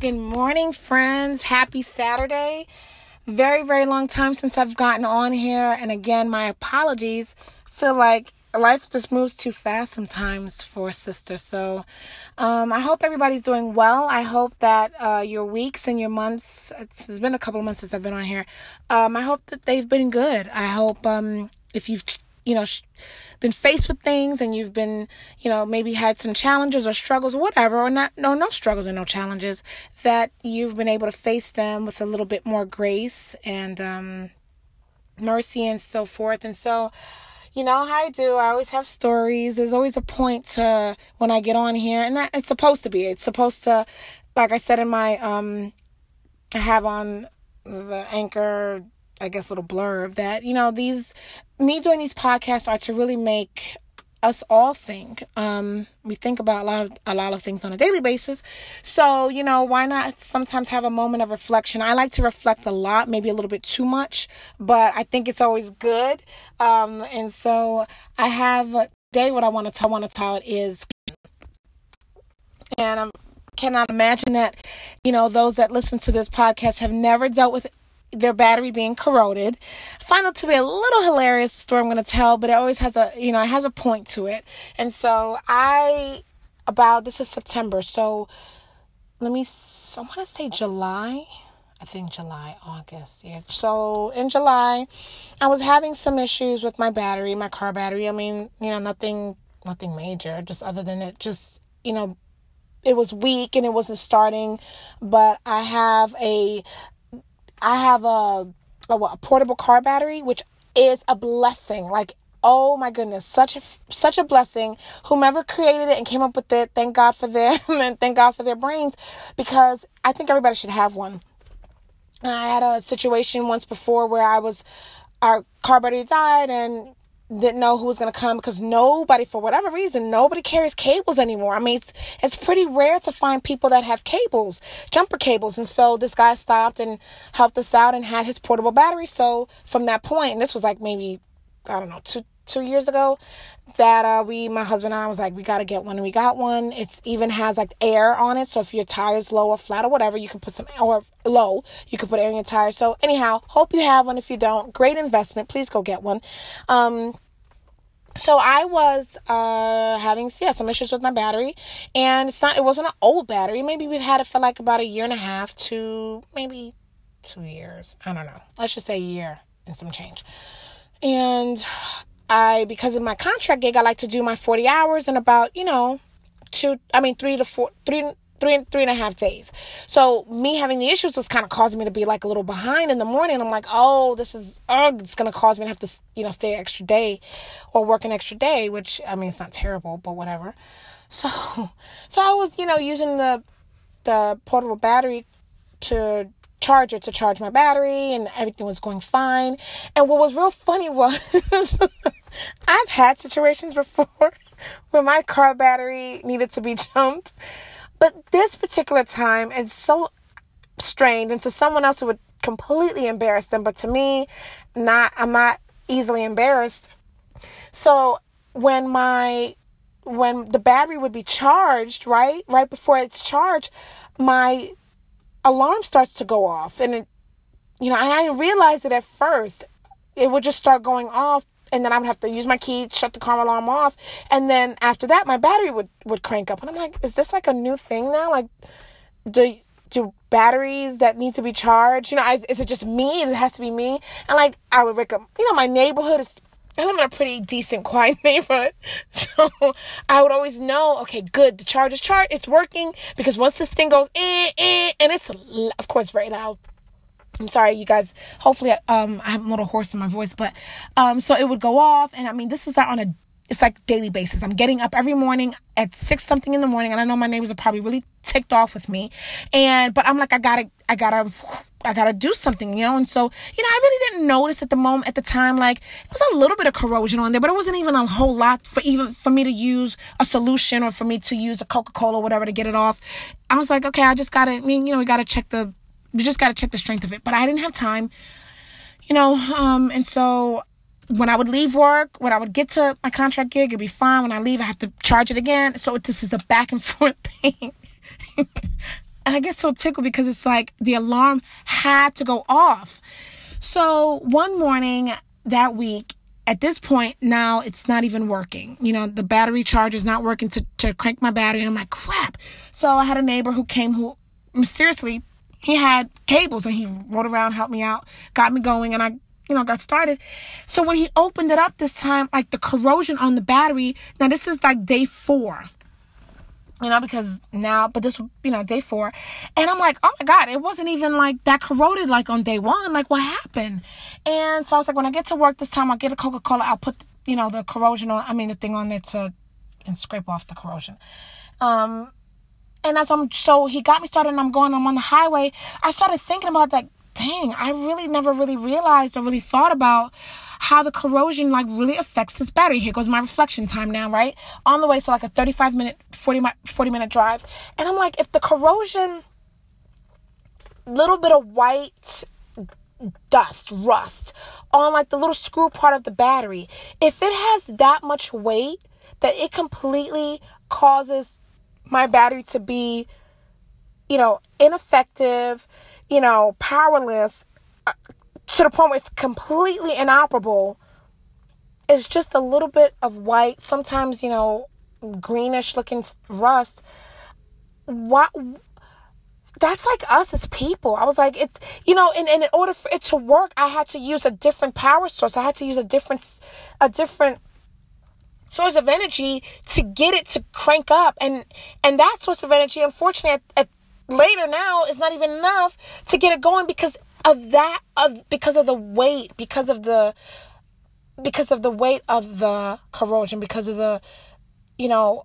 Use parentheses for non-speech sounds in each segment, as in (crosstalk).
Good morning, friends. Happy Saturday. Very, very long time since I've gotten on here. And again, my apologies. Feel like life just moves too fast sometimes for a sister. So um, I hope everybody's doing well. I hope that uh, your weeks and your months, it's been a couple of months since I've been on here. Um, I hope that they've been good. I hope um, if you've you know been faced with things and you've been you know maybe had some challenges or struggles or whatever or not no no struggles and no challenges that you've been able to face them with a little bit more grace and um, mercy and so forth and so you know how I do. I always have stories. There's always a point to when I get on here, and that, it's supposed to be. It's supposed to, like I said in my um, I have on the anchor I guess little blurb that you know these me doing these podcasts are to really make us all think. Um, we think about a lot of a lot of things on a daily basis. So, you know, why not sometimes have a moment of reflection? I like to reflect a lot, maybe a little bit too much, but I think it's always good. Um, and so I have today what I want to tell want to tell it is and I cannot imagine that, you know, those that listen to this podcast have never dealt with their battery being corroded. I find it to be a little hilarious story I'm going to tell, but it always has a, you know, it has a point to it. And so I, about, this is September, so let me, I want to say July. I think July, August. Yeah. So in July, I was having some issues with my battery, my car battery. I mean, you know, nothing, nothing major, just other than it just, you know, it was weak and it wasn't starting. But I have a I have a, a, a portable car battery, which is a blessing. Like oh my goodness such a such a blessing whomever created it and came up with it thank god for them (laughs) and thank god for their brains because i think everybody should have one i had a situation once before where i was our car battery died and didn't know who was going to come because nobody, for whatever reason, nobody carries cables anymore. I mean, it's, it's pretty rare to find people that have cables, jumper cables. And so this guy stopped and helped us out and had his portable battery. So from that point, and this was like maybe, I don't know, two, two years ago that uh, we my husband and i was like we got to get one and we got one it's even has like air on it so if your tires low or flat or whatever you can put some or low you can put air in your tires so anyhow hope you have one if you don't great investment please go get one um so I was uh, having yeah some issues with my battery, and it's not it wasn't an old battery. Maybe we've had it for like about a year and a half to maybe two years. I don't know. Let's just say a year and some change. And I because of my contract gig, I like to do my 40 hours in about, you know, two, I mean, three to four, three, three, three and a half days. So me having the issues was kind of causing me to be like a little behind in the morning. I'm like, oh, this is, oh, it's to cause me to have to, you know, stay extra day or work an extra day, which I mean, it's not terrible, but whatever. So, (laughs) so I was, you know, using the, the portable battery to charger to charge my battery and everything was going fine. And what was real funny (laughs) was (laughs) I've had situations before (laughs) where my car battery needed to be jumped. But this particular time it's so strained and to someone else it would completely embarrass them, but to me not I'm not easily embarrassed. So when my when the battery would be charged, right? Right before it's charged, my alarm starts to go off and it you know and i didn't realize it at first it would just start going off and then i would have to use my key shut the car alarm off and then after that my battery would would crank up and i'm like is this like a new thing now? Like do do batteries that need to be charged you know is, is it just me? It has to be me? And like i would wake up you know my neighborhood is I live in a pretty decent, (laughs) quiet neighborhood. So I would always know, okay, good, the charge is charged, it's working. Because once this thing goes, eh, eh, and it's, of course, very loud. I'm sorry, you guys. Hopefully, um, I have a little hoarse in my voice, but, um, so it would go off. And I mean, this is not on a it's like daily basis. I'm getting up every morning at six something in the morning, and I know my neighbors are probably really ticked off with me. And but I'm like, I gotta, I gotta, I gotta do something, you know. And so, you know, I really didn't notice at the moment, at the time, like it was a little bit of corrosion on there, but it wasn't even a whole lot for even for me to use a solution or for me to use a Coca Cola or whatever to get it off. I was like, okay, I just gotta, I mean, you know, we gotta check the, we just gotta check the strength of it. But I didn't have time, you know. Um, and so when I would leave work, when I would get to my contract gig, it'd be fine. When I leave, I have to charge it again. So this is a back and (laughs) forth thing. and I get so tickled because it's like the alarm had to go off. So one morning that week, at this point now it's not even working. You know, the battery charger is not working to, to crank my battery. And I'm like, crap. So I had a neighbor who came who mysteriously he had cables and he rode around, helped me out, got me going, and I, you know, got started. So when he opened it up this time, like the corrosion on the battery, now this is like day four you know, because now, but this, you know, day four. And I'm like, oh my God, it wasn't even like that corroded like on day one. Like, what happened? And so I was like, when I get to work this time, I'll get a Coca Cola. I'll put, you know, the corrosion on, I mean, the thing on there to, and scrape off the corrosion. Um, and as I'm, so he got me started and I'm going, I'm on the highway. I started thinking about that. Dang, I really never really realized or really thought about how the corrosion like really affects this battery. Here goes my reflection time now, right? On the way, so like a 35 minute, 40, 40 minute drive. And I'm like, if the corrosion, little bit of white dust, rust on like the little screw part of the battery, if it has that much weight that it completely causes my battery to be, you know, ineffective, you know, powerless, uh, to the point where it's completely inoperable. It's just a little bit of white, sometimes, you know, greenish looking rust. What that's like us as people. I was like, it's you know, and, and in order for it to work, I had to use a different power source. I had to use a different a different source of energy to get it to crank up. And and that source of energy, unfortunately, at, at later now is not even enough to get it going because of that of because of the weight because of the because of the weight of the corrosion because of the you know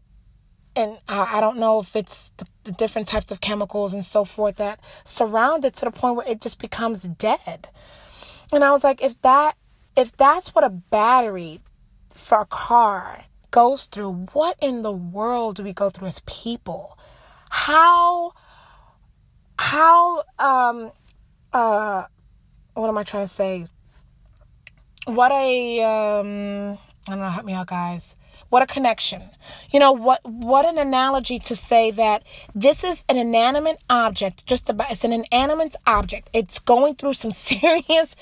and I, I don't know if it's the, the different types of chemicals and so forth that surround it to the point where it just becomes dead. And i was like if that if that's what a battery for a car goes through what in the world do we go through as people? How how um uh what am I trying to say? What a um I don't know, help me out guys. What a connection. You know, what what an analogy to say that this is an inanimate object, just about it's an inanimate object. It's going through some (laughs) serious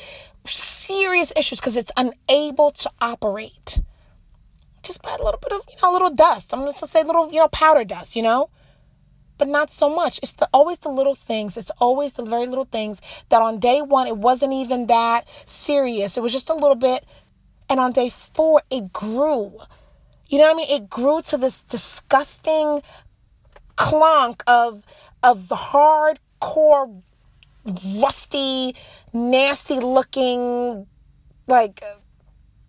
serious issues because it's unable to operate. Just by a little bit of, you know, a little dust. I'm just gonna say little, you know, powder dust, you know? But not so much. It's the, always the little things. It's always the very little things that on day one, it wasn't even that serious. It was just a little bit. And on day four, it grew. You know what I mean? It grew to this disgusting clunk of, of the hardcore, rusty, nasty looking, like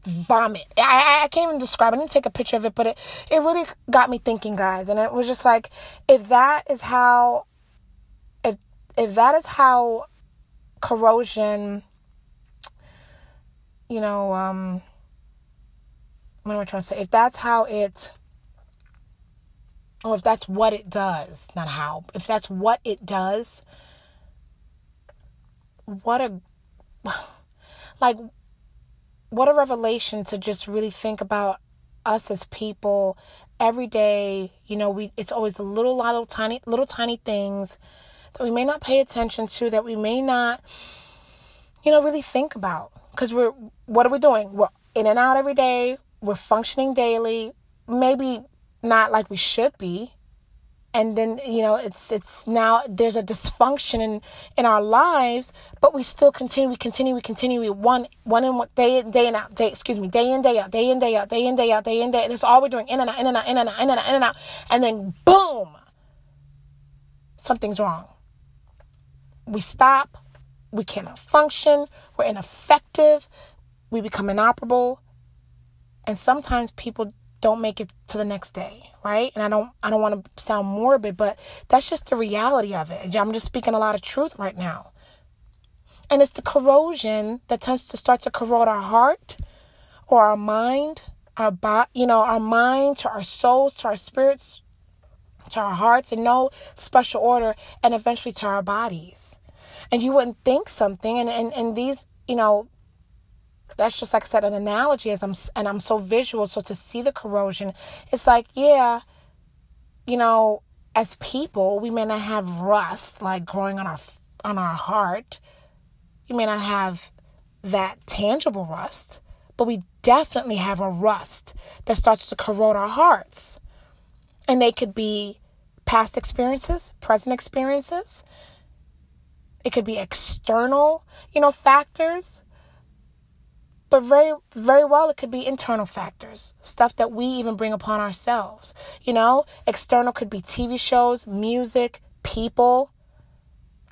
vomit. I, I can't even describe. I didn't take a picture of it, but it it really got me thinking, guys. And it was just like, if that is how, if if that is how corrosion, you know, um, what am I trying to say? If that's how it, or if that's what it does, not how, if that's what it does, what a, (sighs) like what a revelation to just really think about us as people. Every day you know we it's always the little little tiny little tiny things that we may not pay attention to that we may not you know really think about. Because we're what are we doing? We're in and out every day. We're functioning daily. Maybe not like we should be and then you know it's it's now there's a dysfunction in in our lives but we still continue we continue we continue we one one in one day in day and out day excuse me day in day out day in day out day in day out day in day that's all we're doing in and out in and out in and out in and out in and out. And then boom something's wrong. We stop we cannot function we're ineffective we become inoperable and sometimes people don't make it to the next day right? And i don't i don't want to sound morbid but that's just the reality of it. I'm just speaking a lot of truth right now. And it's the corrosion that tends to start to corrode our heart or our mind our body you know our mind to our souls to our spirits to our hearts in no special order and eventually to our bodies. And you wouldn't think something and and, and these you know that's just like I said, an analogy as I'm and I'm so visual. So to see the corrosion, it's like, yeah, you know, as people, we may not have rust like growing on our on our heart. you may not have that tangible rust, but we definitely have a rust that starts to corrode our hearts. And they could be past experiences, present experiences. It could be external, you know, factors. But very, very well, it could be internal factors, stuff that we even bring upon ourselves. You know, external could be TV shows, music, people,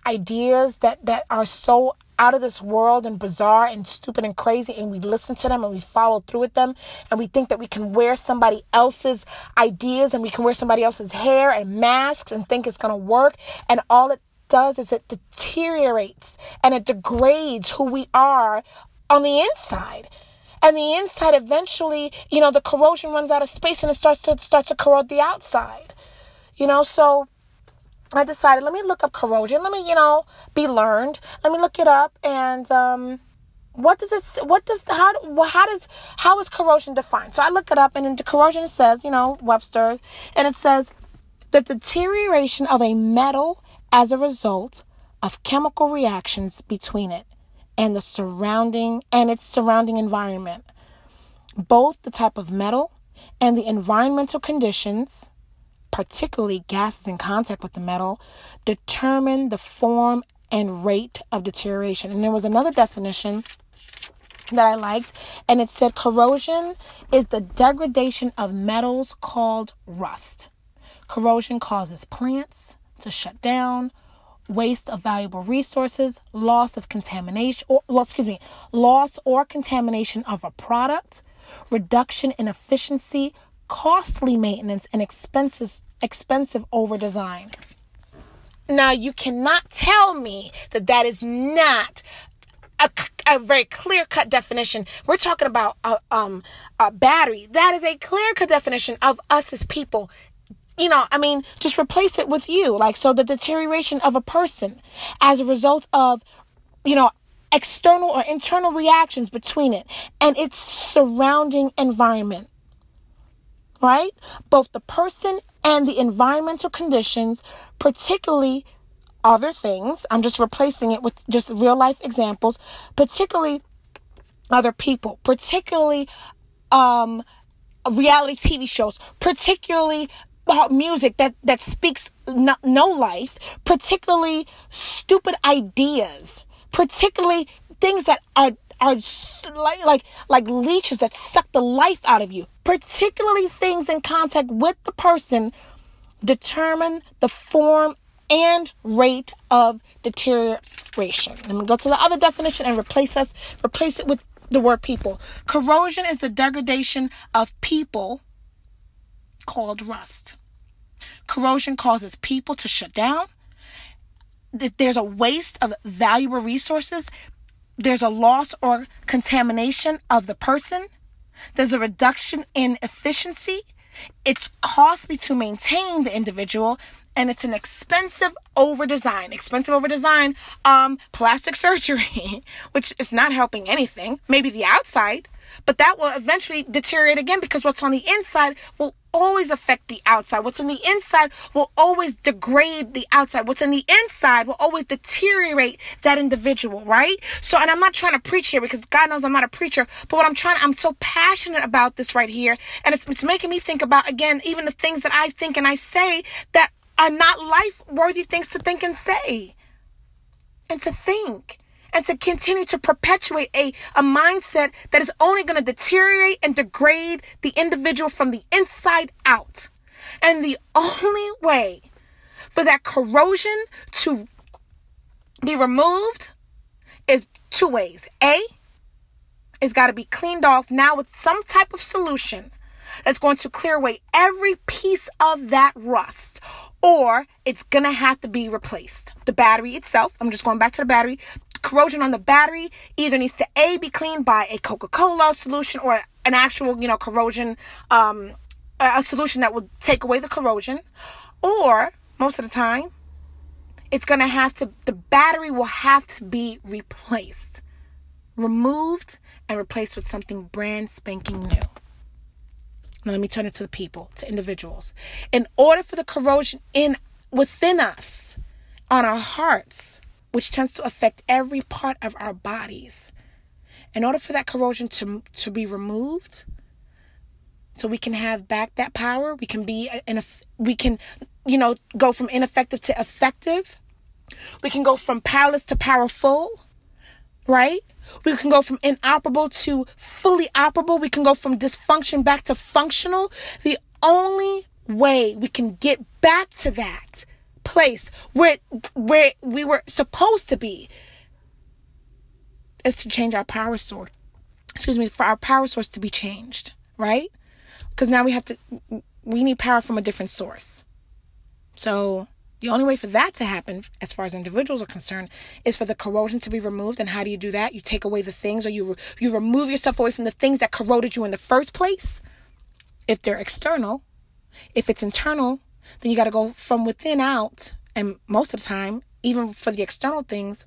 ideas that, that are so out of this world and bizarre and stupid and crazy and we listen to them and we follow through with them and we think that we can wear somebody else's ideas and we can wear somebody else's hair and masks and think it's going to work and all it does is it deteriorates and it degrades who we are on the inside and the inside eventually you know the corrosion runs out of space and it starts to starts to corrode the outside you know so I decided, let me look up corrosion. Let me, you know, be learned. Let me look it up. And um, what does it, what does, how, how does, how is corrosion defined? So I look it up and in the corrosion it says, you know, Webster, and it says the deterioration of a metal as a result of chemical reactions between it and the surrounding and its surrounding environment. Both the type of metal and the environmental conditions particularly gases in contact with the metal, determine the form and rate of deterioration. And there was another definition that I liked, and it said corrosion is the degradation of metals called rust. Corrosion causes plants to shut down, waste of valuable resources, loss of contamination, or excuse me, loss or contamination of a product, reduction in efficiency, costly maintenance and expenses expensive over design. Now you cannot tell me that that is not a, a very clear cut definition. We're talking about a, um, a battery. That is a clear cut definition of us as people. You know, I mean, just replace it with you. Like, so the deterioration of a person as a result of, you know, external or internal reactions between it and its surrounding environment right? Both the person and the environmental conditions, particularly other things. I'm just replacing it with just real life examples, particularly other people, particularly um, reality TV shows, particularly music that, that speaks no, no life, particularly stupid ideas, particularly things that are are like like like leeches that suck the life out of you. Particularly things in contact with the person determine the form and rate of deterioration. I'm gonna go to the other definition and replace us replace it with the word people. Corrosion is the degradation of people called rust. Corrosion causes people to shut down. There's a waste of valuable resources there's a loss or contamination of the person. There's a reduction in efficiency. It's costly to maintain the individual and it's an expensive over design. Expensive over design, um, plastic (laughs) surgery, which is not helping anything. Maybe the outside, but that will eventually deteriorate again because what's on the inside will always affect the outside. What's on the inside will always degrade the outside. What's in the inside will always deteriorate that individual, right? So, and I'm not trying to preach here because God knows I'm not a preacher, but what I'm trying, I'm so passionate about this right here. And it's, it's making me think about, again, even the things that I think and I say that are not life worthy things to think and say and to think and to continue to perpetuate a, a mindset that is only going to deteriorate and degrade the individual from the inside out. And the only way for that corrosion to be removed is two ways. A, it's got to be cleaned off now with some type of solution that's going to clear away every piece of that rust or it's going to have to be replaced. The battery itself, I'm just going back to the battery corrosion on the battery either needs to a be cleaned by a coca-cola solution or an actual you know corrosion um, a solution that will take away the corrosion or most of the time it's going to have to the battery will have to be replaced removed and replaced with something brand spanking new Now let me turn it to the people, to individuals. In order for the corrosion in within us, on our hearts, which tends to affect every part of our bodies, in order for that corrosion to to be removed, so we can have back that power, we can be in we can, you know, go from ineffective to effective. We can go from powerless to powerful, right? We can go from inoperable to fully operable. We can go from dysfunction back to functional. The only way we can get back to that place where where we were supposed to be is to change our power source. Excuse me, for our power source to be changed, right? Because now we have to we need power from a different source. So the only way for that to happen, as far as individuals are concerned, is for the corrosion to be removed. And how do you do that? You take away the things, or you re- you remove yourself away from the things that corroded you in the first place. If they're external, if it's internal, then you got to go from within out. And most of the time, even for the external things,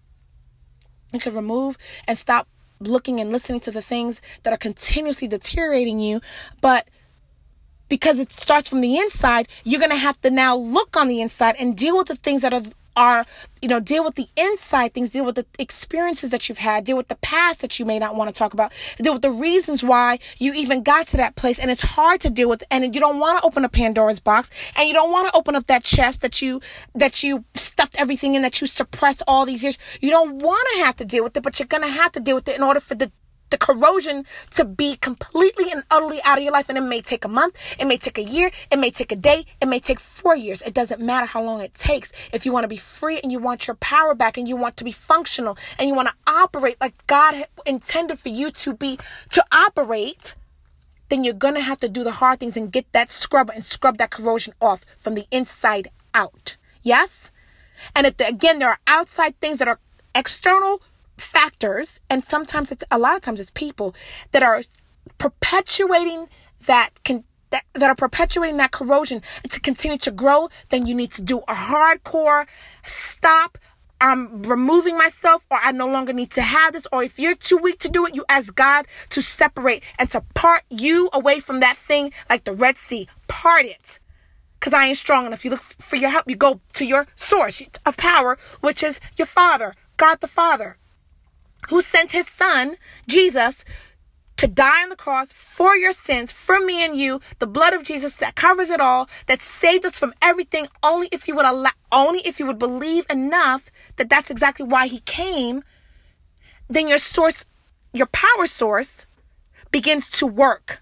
you could remove and stop looking and listening to the things that are continuously deteriorating you. But because it starts from the inside, you're going to have to now look on the inside and deal with the things that are are you know deal with the inside things deal with the experiences that you've had deal with the past that you may not want to talk about deal with the reasons why you even got to that place and it's hard to deal with and you don't want to open a pandora's box and you don't want to open up that chest that you that you stuffed everything in that you suppressed all these years. You don't want to have to deal with it but you're going to have to deal with it in order for the the corrosion to be completely and utterly out of your life. And it may take a month, it may take a year, it may take a day, it may take four years. It doesn't matter how long it takes. If you want to be free and you want your power back and you want to be functional and you want to operate like God intended for you to be, to operate, then you're going to have to do the hard things and get that scrubber and scrub that corrosion off from the inside out. Yes? And if the, again, there are outside things that are external factors, and sometimes it's a lot of times it's people that are perpetuating that can that, that are perpetuating that corrosion and to continue to grow, then you need to do a hardcore stop. I'm removing myself, or I no longer need to have this. Or if you're too weak to do it, you ask God to separate and to part you away from that thing like the Red Sea. Part it because I ain't strong enough. You look for your help, you go to your source of power, which is your Father, God the Father who sent his son, Jesus, to die on the cross for your sins, for me and you, the blood of Jesus that covers it all, that saved us from everything, only if you would allow, only if you would believe enough that that's exactly why he came, then your source, your power source begins to work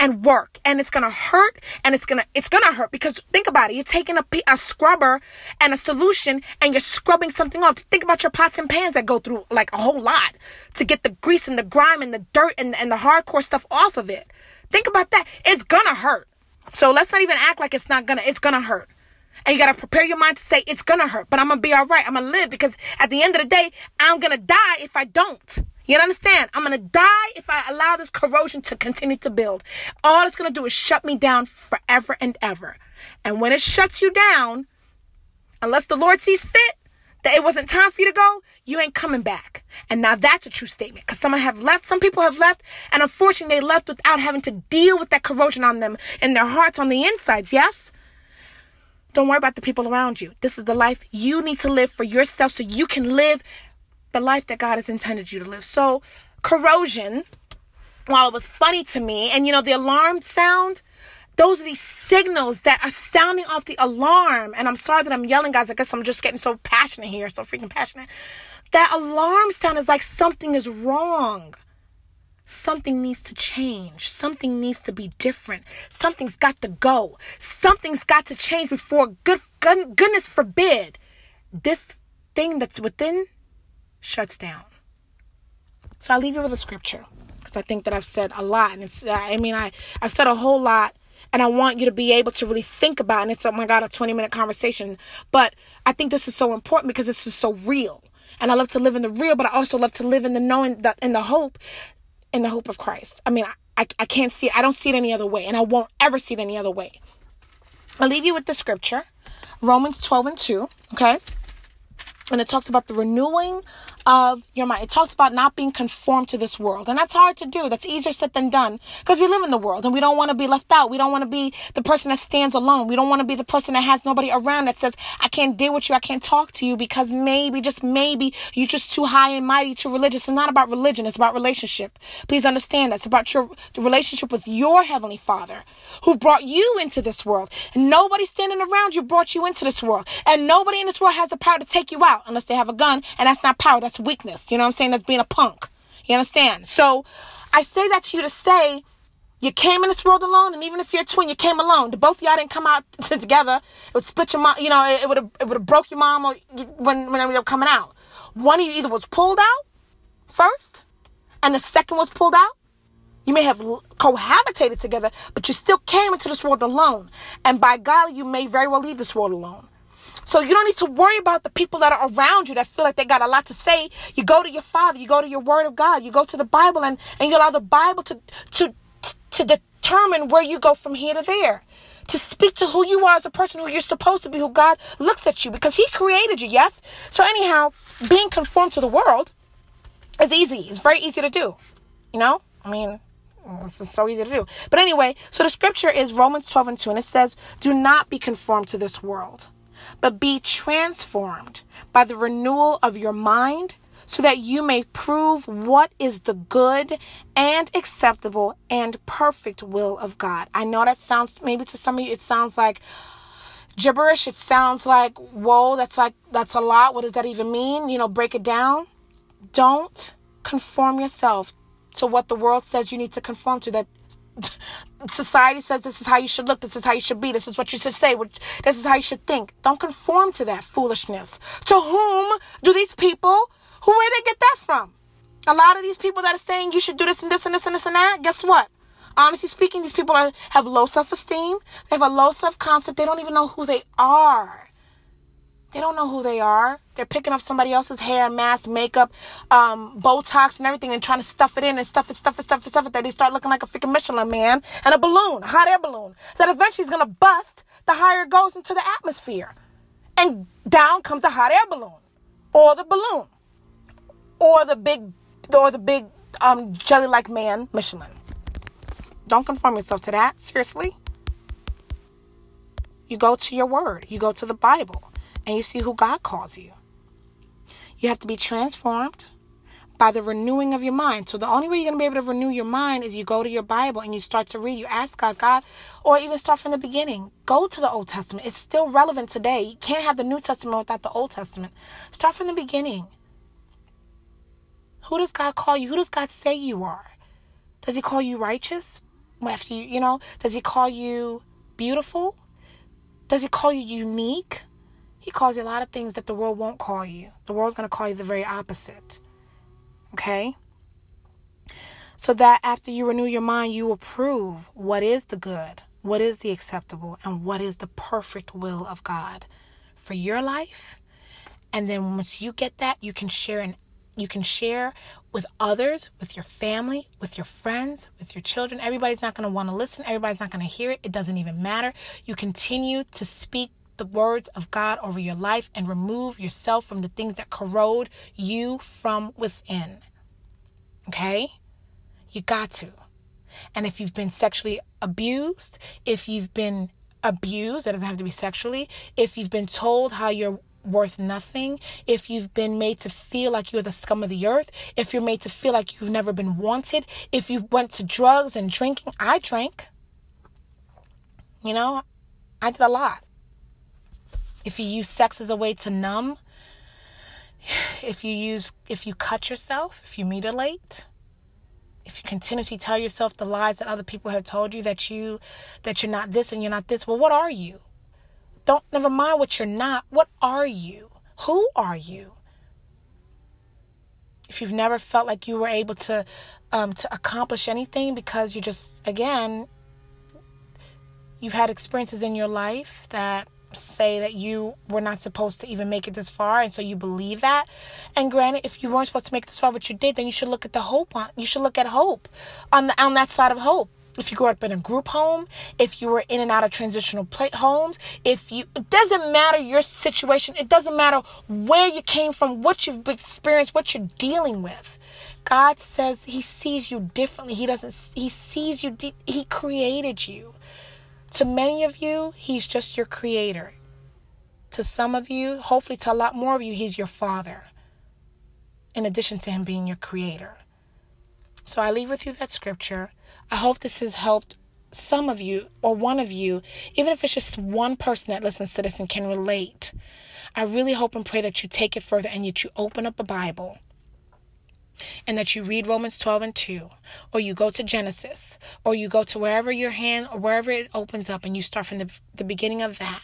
and work. And it's gonna hurt and it's gonna it's gonna hurt because think about it you're taking a, a scrubber and a solution and you're scrubbing something off. Think about your pots and pans that go through like a whole lot to get the grease and the grime and the dirt and, and the hardcore stuff off of it. Think about that. It's gonna hurt. So let's not even act like it's not gonna it's gonna hurt. And you got to prepare your mind to say it's to hurt, but I'm to be all right. I'm to live because at the end of the day, I'm to die if I don't. You understand? I'm going to die if I allow this corrosion to continue to build. All it's going to do is shut me down forever and ever. And when it shuts you down, unless the Lord sees fit that it wasn't time for you to go, you ain't coming back. And now that's a true statement because some have left, some people have left, and unfortunately they left without having to deal with that corrosion on them and their hearts on the insides, yes? Don't worry about the people around you. This is the life you need to live for yourself so you can live the life that God has intended you to live. So, corrosion, while it was funny to me, and you know, the alarm sound, those are these signals that are sounding off the alarm. And I'm sorry that I'm yelling, guys. I guess I'm just getting so passionate here, so freaking passionate. That alarm sound is like something is wrong. Something needs to change. Something needs to be different. Something's got to go. Something's got to change before good, good goodness forbid this thing that's within shuts down. So I leave you with a scripture because I think that I've said a lot, and it's I mean I I've said a whole lot, and I want you to be able to really think about. It. And it's oh my god, a twenty minute conversation, but I think this is so important because this is so real, and I love to live in the real, but I also love to live in the knowing that in the hope, in the hope of Christ. I mean I I, I can't see it. I don't see it any other way, and I won't ever see it any other way. I'll leave you with the scripture, Romans twelve and two. Okay. And it talks about the renewing of your mind. It talks about not being conformed to this world. And that's hard to do. That's easier said than done because we live in the world and we don't want to be left out. We don't want to be the person that stands alone. We don't want to be the person that has nobody around that says, I can't deal with you. I can't talk to you because maybe, just maybe, you're just too high and mighty, too religious. It's not about religion. It's about relationship. Please understand that. It's about your relationship with your Heavenly Father who brought you into this world. Nobody standing around you brought you into this world. And nobody in this world has the power to take you out unless they have a gun. And that's not power. That's weakness. You know what I'm saying? That's being a punk. You understand? So I say that to you to say, you came in this world alone, and even if you're a twin, you came alone. The both y'all didn't come out (laughs) together. It would split your mom. You know, it would have it would have broke your mom or when when they were coming out. One of you either was pulled out first, and the second was pulled out. You may have cohabitated together, but you still came into this world alone. And by golly, you may very well leave this world alone. So you don't need to worry about the people that are around you that feel like they got a lot to say. You go to your Father, you go to your Word of God, you go to the Bible, and, and you allow the Bible to, to, to determine where you go from here to there. To speak to who you are as a person who you're supposed to be, who God looks at you because He created you, yes? So, anyhow, being conformed to the world is easy. It's very easy to do. You know? I mean, this is so easy to do. But anyway, so the scripture is Romans 12 and 2, and it says, Do not be conformed to this world but be transformed by the renewal of your mind so that you may prove what is the good and acceptable and perfect will of God. I know that sounds maybe to some of you it sounds like gibberish. It sounds like whoa, that's like that's a lot. What does that even mean? You know, break it down. Don't conform yourself to what the world says you need to conform to that society says this is how you should look, this is how you should be, this is what you should say, this is how you should think. Don't conform to that foolishness. To whom do these people, who where they get that from? A lot of these people that are saying you should do this and this and this and this and that, guess what? Honestly speaking, these people are, have low self esteem, they have a low self concept, they don't even know who they are. They don't know who they are. They're picking up somebody else's hair, mask, makeup, um, Botox, and everything, and trying to stuff it in and stuff it, stuff it, stuff it, stuff it. That they start looking like a freaking Michelin man and a balloon, a hot air balloon. That eventually is gonna bust. The higher it goes into the atmosphere, and down comes the hot air balloon, or the balloon, or the big, or the big um, jelly-like man Michelin. Don't conform yourself to that. Seriously. You go to your word. You go to the Bible and you see who God calls you. You have to be transformed by the renewing of your mind. So the only way you're going to be able to renew your mind is you go to your Bible and you start to read. You ask God, God, or even start from the beginning. Go to the Old Testament. It's still relevant today. You can't have the New Testament without the Old Testament. Start from the beginning. Who does God call you? Who does God say you are? Does he call you righteous? After you, you know, does he call you beautiful? Does he call you unique? He calls you a lot of things that the world won't call you. The world's going to call you the very opposite. Okay? So that after you renew your mind, you will prove what is the good, what is the acceptable, and what is the perfect will of God for your life. And then once you get that, you can share and you can share with others, with your family, with your friends, with your children. Everybody's not going to want to listen. Everybody's not going to hear it. It doesn't even matter. You continue to speak the words of God over your life and remove yourself from the things that corrode you from within. Okay? You got to. And if you've been sexually abused, if you've been abused, that doesn't have to be sexually, if you've been told how you're worth nothing, if you've been made to feel like you're the scum of the earth, if you're made to feel like you've never been wanted, if you went to drugs and drinking, I drank. You know, I did a lot if you use sex as a way to numb, if you use if you cut yourself, if you mutilate, if you continuously tell yourself the lies that other people have told you that you that you're not this and you're not this, well what are you? Don't never mind what you're not. What are you? Who are you? If you've never felt like you were able to um, to accomplish anything because you just again you've had experiences in your life that say that you were not supposed to even make it this far and so you believe that and granted if you weren't supposed to make this far but you did then you should look at the hope on you should look at hope on the on that side of hope if you grew up in a group home, if you were in and out of transitional plate homes, if you, it doesn't matter your situation, it doesn't matter where you came from, what you've experienced, what you're dealing with. God says He sees you differently. He doesn't, He sees you, He created you. To many of you, He's just your creator. To some of you, hopefully to a lot more of you, He's your father, in addition to Him being your creator. So I leave with you that scripture. I hope this has helped some of you or one of you, even if it's just one person that listens to this and can relate. I really hope and pray that you take it further and that you open up a Bible and that you read Romans 12 and 2, or you go to Genesis, or you go to wherever your hand or wherever it opens up and you start from the, the beginning of that,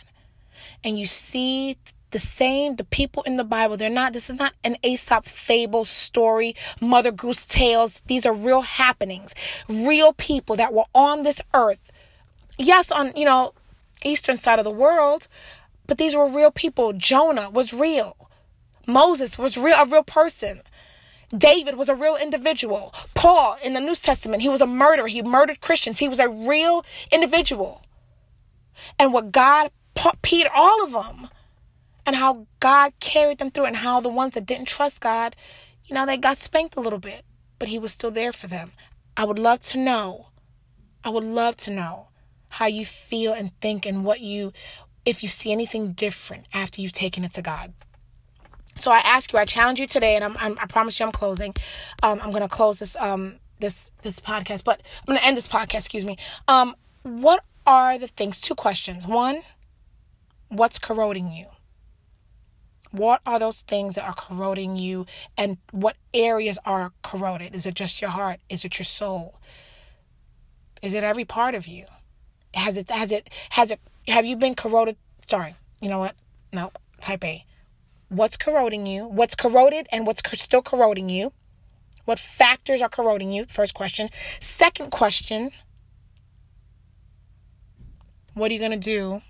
and you see the same the people in the bible they're not this is not an aesop fable story mother goose tales these are real happenings real people that were on this earth. Yes on you know eastern side of the world but these were real people. Jonah was real. Moses was real a real person David was a real individual. Paul in the New Testament, he was a murderer. He murdered Christians. He was a real individual. And what God, Peter, all of them, and how God carried them through and how the ones that didn't trust God, you know, they got spanked a little bit, but He was still there for them. I would love to know. I would love to know how you feel and think and what you, if you see anything different after you've taken it to God. So I ask you, I challenge you today, and I'm, I'm i promise you, I'm closing. Um, I'm gonna close this um this this podcast, but I'm gonna end this podcast. Excuse me. Um, what are the things? Two questions. One, what's corroding you? What are those things that are corroding you and what areas are corroded? Is it just your heart? Is it your soul? Is it every part of you? Has it has it has it have you been corroded? Sorry. You know what? No. Type A. What's corroding you? What's corroded and what's still corroding you? What factors are corroding you? First question. Second question. What are you going to do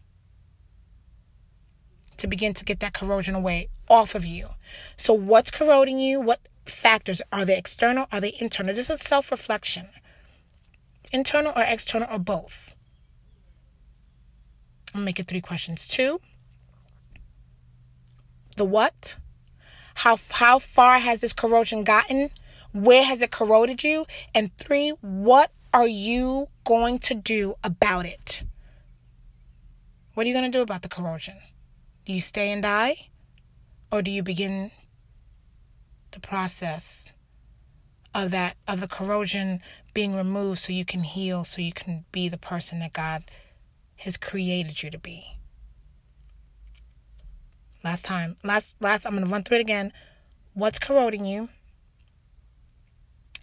to begin to get that corrosion away off of you. So, what's corroding you? What factors are they external? Are they internal? This is self reflection. Internal or external or both? I'll make it three questions. Two, the what? How, how far has this corrosion gotten? Where has it corroded you? And three, what are you going to do about it? What are you going to do about the corrosion? Do you stay and die? Or do you begin the process of that of the corrosion being removed so you can heal, so you can be the person that God has created you to be? Last time, last last I'm to run through it again. What's corroding you?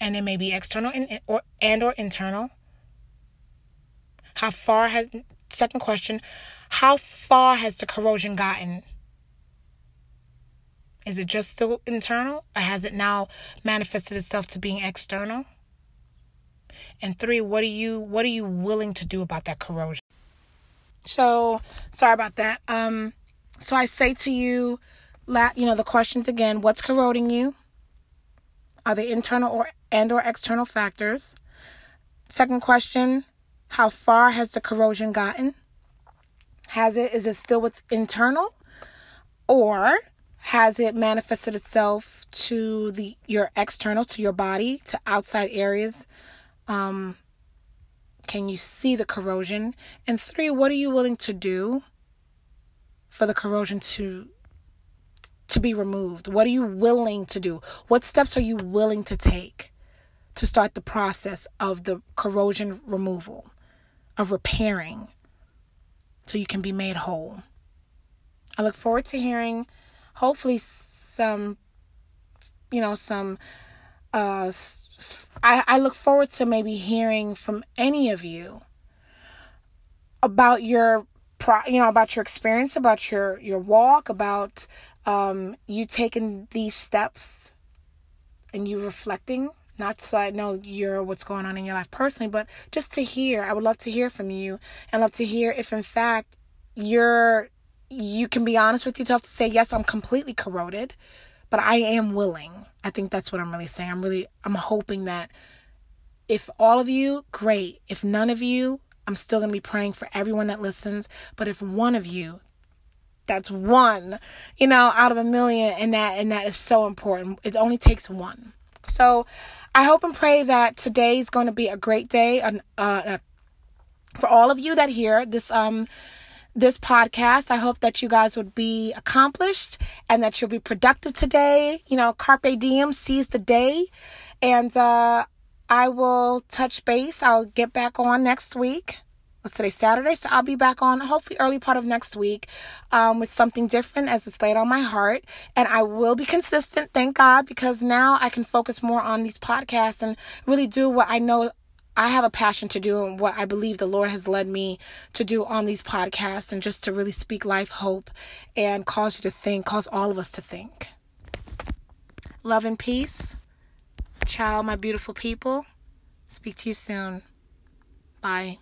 And it may be external and or and or internal. How far has second question, how far has the corrosion gotten? Is it just still internal or has it now manifested itself to being external? And three, what are you what are you willing to do about that corrosion? So, sorry about that. Um so I say to you, you know, the questions again, what's corroding you? Are they internal or and or external factors? Second question, how far has the corrosion gotten? Has it is it still with internal or has it manifested itself to the your external to your body to outside areas um can you see the corrosion and three what are you willing to do for the corrosion to to be removed what are you willing to do what steps are you willing to take to start the process of the corrosion removal of repairing so you can be made whole. I look forward to hearing hopefully some you know some uh I I look forward to maybe hearing from any of you about your pro you know about your experience about your your walk about um you taking these steps and you reflecting not so I know you're what's going on in your life personally, but just to hear. I would love to hear from you and love to hear if in fact you're you can be honest with yourself to say, yes, I'm completely corroded, but I am willing. I think that's what I'm really saying. I'm really I'm hoping that If all of you, great. If none of you, I'm still going to be praying for everyone that listens. But if one of you, that's one, you know, out of a million, and that and that is so important. It only takes one. So, I hope and pray that today is going to be a great day, uh, uh, for all of you that hear this um this podcast. I hope that you guys would be accomplished and that you'll be productive today. You know, carpe diem, seize the day, and uh, I will touch base. I'll get back on next week. What's today? Saturday. So I'll be back on hopefully early part of next week um, with something different as it's laid on my heart. And I will be consistent, thank God, because now I can focus more on these podcasts and really do what I know I have a passion to do and what I believe the Lord has led me to do on these podcasts and just to really speak life, hope, and cause you to think, cause all of us to think. Love and peace. Ciao, my beautiful people. Speak to you soon. Bye.